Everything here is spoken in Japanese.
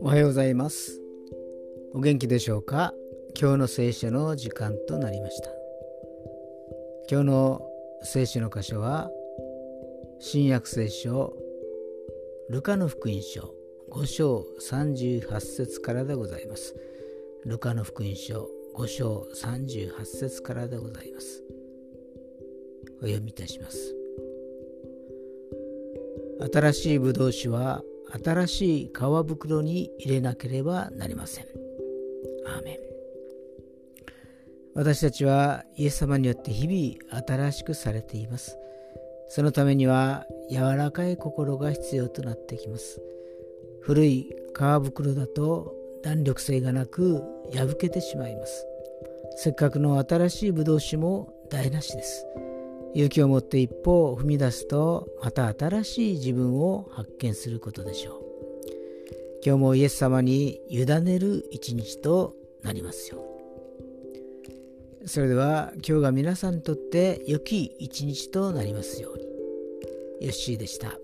おはようございます。お元気でしょうか？今日の聖書の時間となりました。今日の聖書の箇所は新約聖書ルカの福音書5章38節からでございます。ルカの福音書5章38節からでございます。お読みいたします。新しいブドウ酒は新しい皮袋に入れなければなりません。アーメン。私たちはイエス様によって日々新しくされています。そのためには柔らかい心が必要となってきます。古い皮袋だと弾力性がなく破けてしまいます。せっかくの新しいブドウ酒も台無しです。勇気を持って一歩を踏み出すとまた新しい自分を発見することでしょう。今日もイエス様に委ねる一日となりますよそれでは今日が皆さんにとって良き一日となりますように。ヨッシーでした。